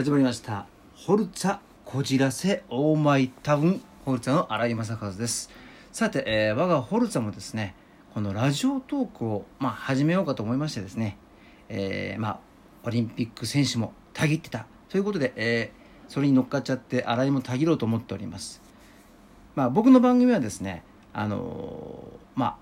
始まりました。ホルツァこじらせオーマイタウン。ホルツァの新井正和です。さて、えー我がホルツァもですねこのラジオトークを、まあ、始めようかと思いましてですね、えーまあオリンピック選手もたぎってた。ということで、えーそれに乗っかっちゃって新井もたぎろうと思っております。まあ僕の番組はですねあのまあ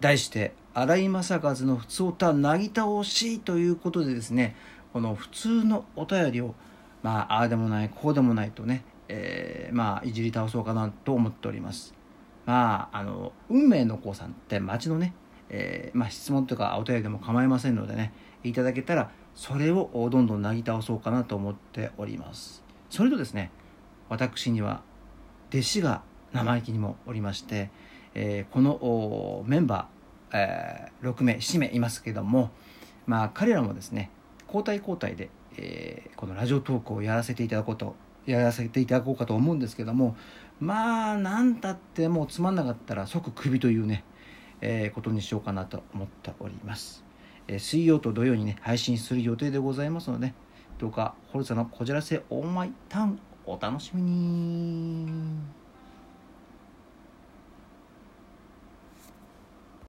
題して「新井正和の普通歌なぎ倒し」ということでですねこの普通のお便りをまあああでもないこうでもないとね、えーまあいじり倒そうかなと思っております。まああの運命の子さんって町のね、えーまあ、質問とかお便りでも構いませんのでねいただけたらそれをどんどんなぎ倒そうかなと思っております。それとですね私には弟子が生意気にもおりまして、えーこのメンバー、えー6名7名いますけどもまあ彼らもですね交代交代で、えーこのラジオトークをやらせていただこうとやらせていただこうかと思うんですけどもまあ何たってもうつまんなかったら即クビというね、えーことにしようかなと思っております、えー水曜と土曜にね配信する予定でございますのでどうかホルツァのこじらせオーマイタウンお楽しみに。